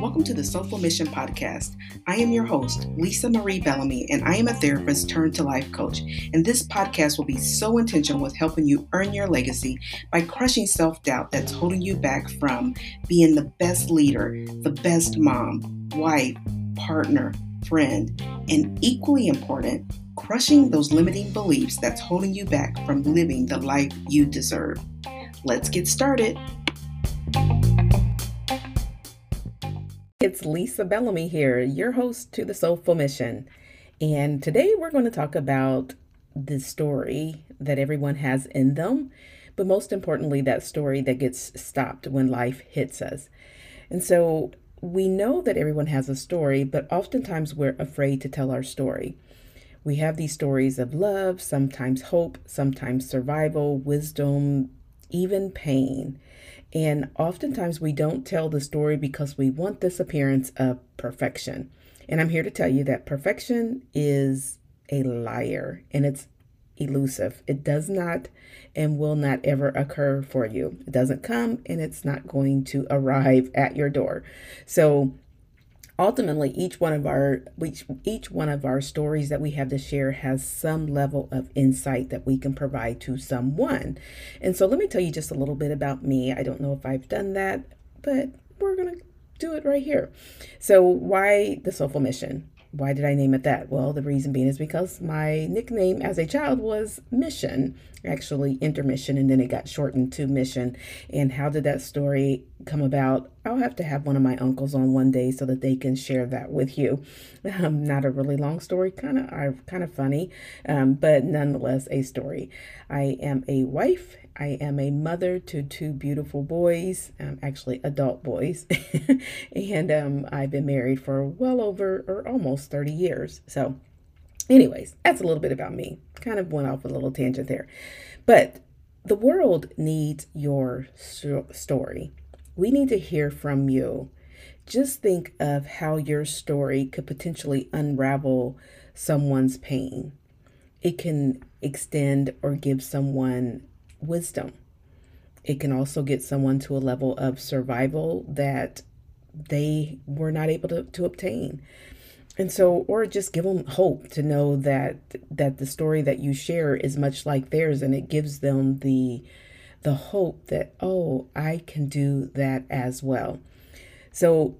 Welcome to the Soulful Mission Podcast. I am your host, Lisa Marie Bellamy, and I am a therapist turned to life coach. And this podcast will be so intentional with helping you earn your legacy by crushing self doubt that's holding you back from being the best leader, the best mom, wife, partner, friend, and equally important, crushing those limiting beliefs that's holding you back from living the life you deserve. Let's get started. It's Lisa Bellamy here, your host to the Soulful Mission. And today we're going to talk about the story that everyone has in them, but most importantly, that story that gets stopped when life hits us. And so we know that everyone has a story, but oftentimes we're afraid to tell our story. We have these stories of love, sometimes hope, sometimes survival, wisdom, even pain. And oftentimes we don't tell the story because we want this appearance of perfection. And I'm here to tell you that perfection is a liar and it's elusive. It does not and will not ever occur for you. It doesn't come and it's not going to arrive at your door. So ultimately each one of our each, each one of our stories that we have to share has some level of insight that we can provide to someone. And so let me tell you just a little bit about me. I don't know if i've done that but we're going to do it right here. So why the soulful mission why did I name it that? Well, the reason being is because my nickname as a child was Mission, actually Intermission, and then it got shortened to Mission. And how did that story come about? I'll have to have one of my uncles on one day so that they can share that with you. Um, not a really long story, kind of kind of funny, um, but nonetheless a story. I am a wife I am a mother to two beautiful boys, um, actually adult boys, and um, I've been married for well over or almost 30 years. So, anyways, that's a little bit about me. Kind of went off a little tangent there. But the world needs your story. We need to hear from you. Just think of how your story could potentially unravel someone's pain. It can extend or give someone wisdom. It can also get someone to a level of survival that they were not able to, to obtain. And so, or just give them hope to know that that the story that you share is much like theirs, and it gives them the the hope that oh, I can do that as well. So,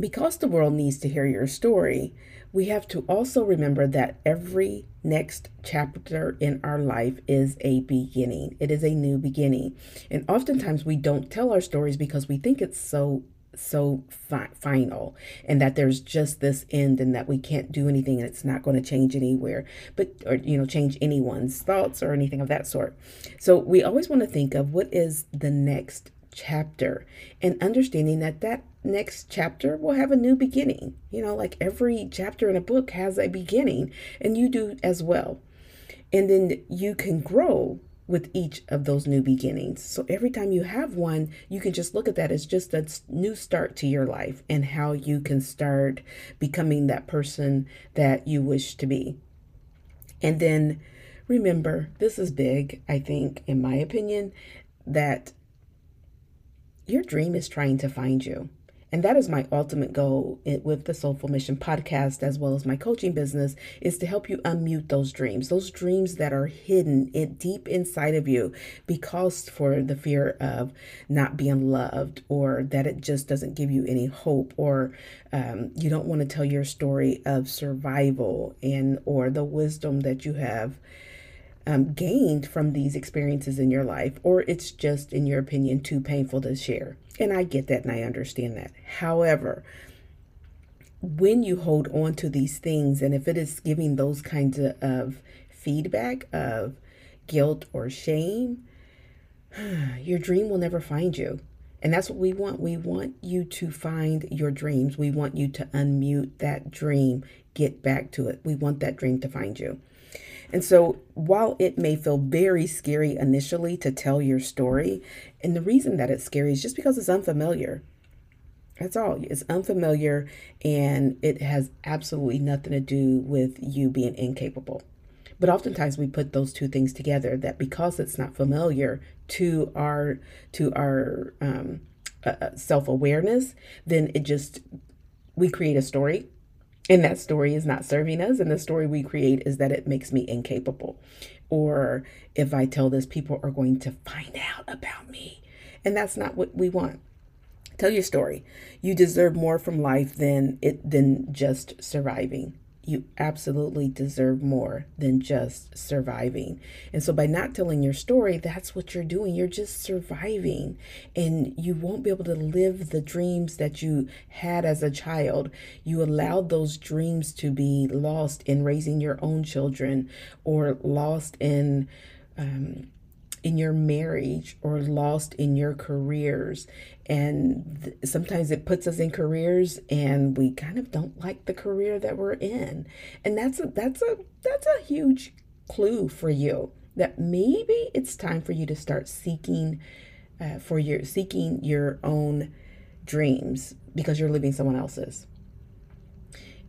because the world needs to hear your story, we have to also remember that every next chapter in our life is a beginning. It is a new beginning. And oftentimes we don't tell our stories because we think it's so so fi- final and that there's just this end and that we can't do anything and it's not going to change anywhere but or you know change anyone's thoughts or anything of that sort so we always want to think of what is the next chapter and understanding that that next chapter will have a new beginning. You know, like every chapter in a book has a beginning, and you do as well. And then you can grow with each of those new beginnings. So every time you have one, you can just look at that as just a new start to your life and how you can start becoming that person that you wish to be. And then remember, this is big, I think, in my opinion, that your dream is trying to find you. And that is my ultimate goal with the Soulful Mission podcast, as well as my coaching business, is to help you unmute those dreams, those dreams that are hidden deep inside of you because for the fear of not being loved or that it just doesn't give you any hope or um, you don't want to tell your story of survival and or the wisdom that you have um, gained from these experiences in your life, or it's just, in your opinion, too painful to share. And I get that and I understand that. However, when you hold on to these things, and if it is giving those kinds of, of feedback of guilt or shame, your dream will never find you. And that's what we want. We want you to find your dreams. We want you to unmute that dream, get back to it. We want that dream to find you. And so, while it may feel very scary initially to tell your story, and the reason that it's scary is just because it's unfamiliar. That's all. It's unfamiliar and it has absolutely nothing to do with you being incapable. But oftentimes we put those two things together that because it's not familiar to our to our um, uh, uh self awareness, then it just we create a story and that story is not serving us and the story we create is that it makes me incapable. Or if i tell this people are going to find out about me. And that's not what we want. Tell your story. You deserve more from life than it than just surviving you absolutely deserve more than just surviving. And so, by not telling your story, that's what you're doing. You're just surviving, and you won't be able to live the dreams that you had as a child. You allowed those dreams to be lost in raising your own children or lost in. Um, in your marriage or lost in your careers. And th- sometimes it puts us in careers and we kind of don't like the career that we're in. And that's a that's a that's a huge clue for you that maybe it's time for you to start seeking uh, for your seeking your own dreams because you're living someone else's.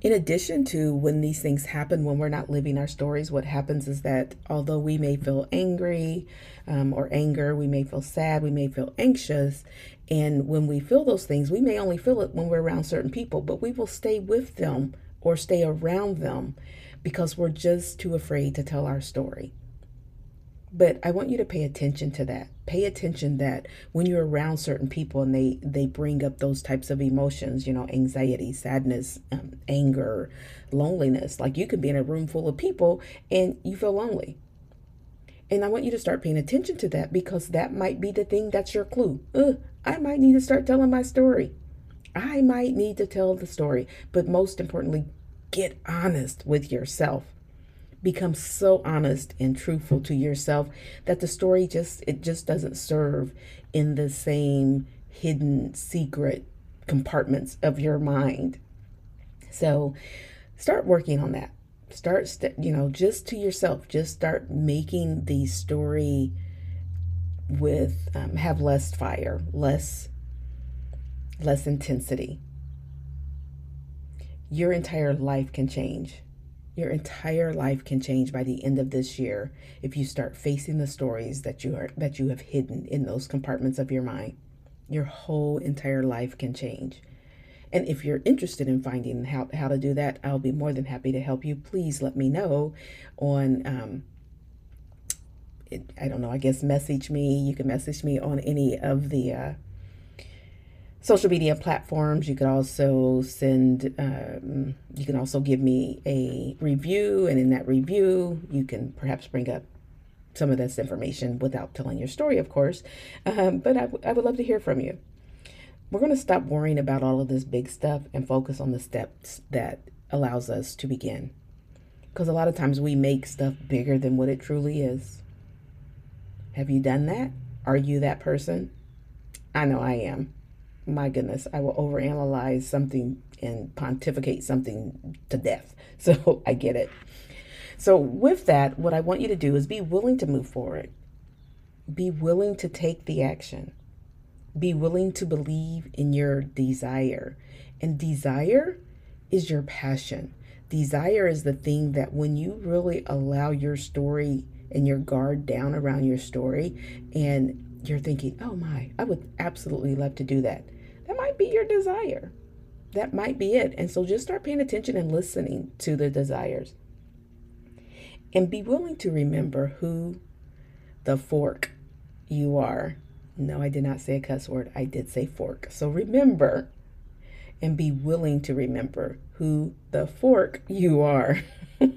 In addition to when these things happen, when we're not living our stories, what happens is that although we may feel angry um, or anger, we may feel sad, we may feel anxious. And when we feel those things, we may only feel it when we're around certain people, but we will stay with them or stay around them because we're just too afraid to tell our story. But I want you to pay attention to that. Pay attention that when you're around certain people and they they bring up those types of emotions, you know, anxiety, sadness, um, anger, loneliness. Like you could be in a room full of people and you feel lonely. And I want you to start paying attention to that because that might be the thing that's your clue. Ugh, I might need to start telling my story. I might need to tell the story. But most importantly, get honest with yourself become so honest and truthful to yourself that the story just it just doesn't serve in the same hidden secret compartments of your mind. So start working on that. Start st- you know just to yourself. Just start making the story with um, have less fire less less intensity. Your entire life can change your entire life can change by the end of this year if you start facing the stories that you are that you have hidden in those compartments of your mind. Your whole entire life can change. And if you're interested in finding how, how to do that, I'll be more than happy to help you. Please let me know on um, I don't know, I guess message me. You can message me on any of the uh, social media platforms. You could also send, um, you can also give me a review, and in that review, you can perhaps bring up some of this information without telling your story, of course. Um, but I, w- I would love to hear from you. We're going to stop worrying about all of this big stuff and focus on the steps that allows us to begin. Because a lot of times we make stuff bigger than what it truly is. Have you done that? Are you that person? I know I am my goodness, I will overanalyze something and pontificate something to death. So I get it. So, with that, what I want you to do is be willing to move forward, be willing to take the action, be willing to believe in your desire. And desire is your passion. Desire is the thing that when you really allow your story and your guard down around your story, and you're thinking, oh my, I would absolutely love to do that be your desire. That might be it. And so just start paying attention and listening to the desires. And be willing to remember who the fork you are. No, I did not say a cuss word. I did say fork. So remember and be willing to remember who the fork you are.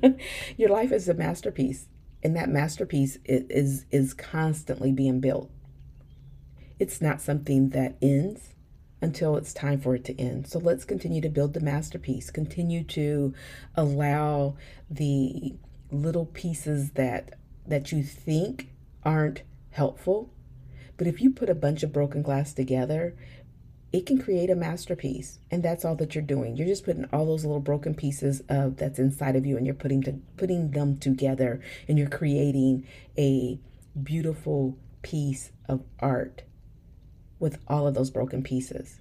Your life is a masterpiece, and that masterpiece is, is constantly being built. It's not something that ends until it's time for it to end. So let's continue to build the masterpiece, continue to allow the little pieces that that you think aren't helpful. But if you put a bunch of broken glass together, it can create a masterpiece. And that's all that you're doing. You're just putting all those little broken pieces of that's inside of you and you're putting to putting them together and you're creating a beautiful piece of art with all of those broken pieces.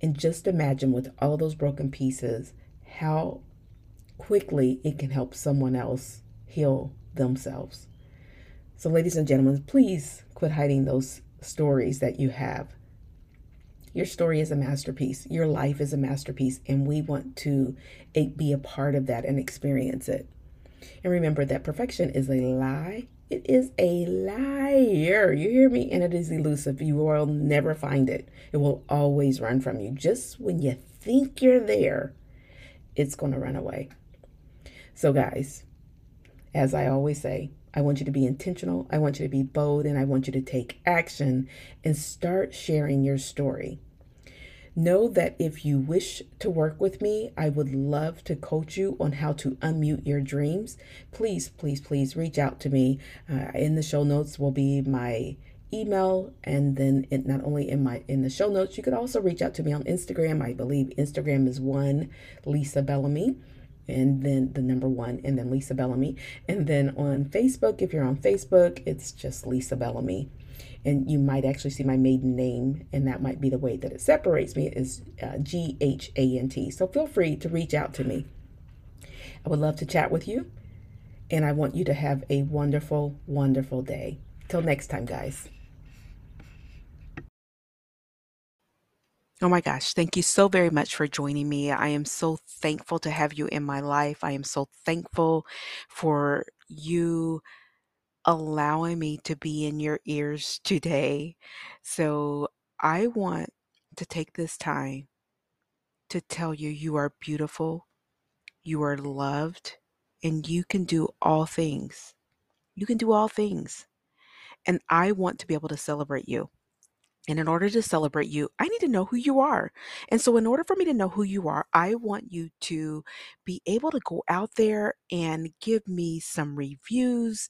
And just imagine with all of those broken pieces how quickly it can help someone else heal themselves. So, ladies and gentlemen, please quit hiding those stories that you have. Your story is a masterpiece. Your life is a masterpiece, and we want to eh, be a part of that and experience it. And remember that perfection is a lie. It is a liar. You hear me? And it is elusive. You will never find it. It will always run from you. Just when you think you're there, it's going to run away. So, guys, as I always say, I want you to be intentional. I want you to be bold and I want you to take action and start sharing your story. Know that if you wish to work with me, I would love to coach you on how to unmute your dreams. Please, please, please reach out to me. Uh, in the show notes will be my email and then it, not only in my in the show notes you could also reach out to me on instagram i believe instagram is one lisa bellamy and then the number one, and then Lisa Bellamy. And then on Facebook, if you're on Facebook, it's just Lisa Bellamy. And you might actually see my maiden name, and that might be the way that it separates me is uh, G H A N T. So feel free to reach out to me. I would love to chat with you, and I want you to have a wonderful, wonderful day. Till next time, guys. Oh my gosh, thank you so very much for joining me. I am so thankful to have you in my life. I am so thankful for you allowing me to be in your ears today. So I want to take this time to tell you you are beautiful, you are loved, and you can do all things. You can do all things. And I want to be able to celebrate you. And in order to celebrate you, I need to know who you are. And so, in order for me to know who you are, I want you to be able to go out there and give me some reviews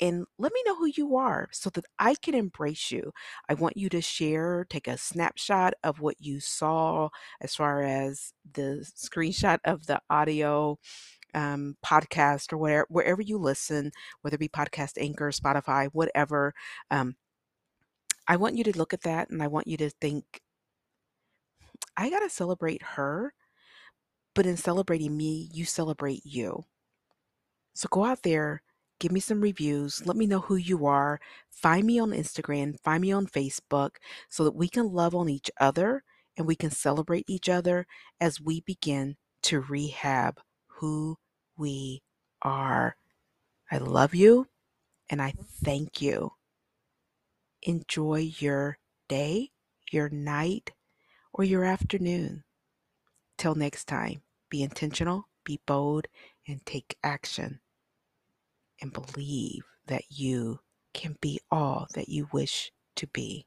and let me know who you are so that I can embrace you. I want you to share, take a snapshot of what you saw as far as the screenshot of the audio um, podcast or whatever, wherever you listen, whether it be podcast anchor, Spotify, whatever. Um, I want you to look at that and I want you to think, I got to celebrate her, but in celebrating me, you celebrate you. So go out there, give me some reviews, let me know who you are, find me on Instagram, find me on Facebook so that we can love on each other and we can celebrate each other as we begin to rehab who we are. I love you and I thank you. Enjoy your day, your night, or your afternoon. Till next time, be intentional, be bold, and take action. And believe that you can be all that you wish to be.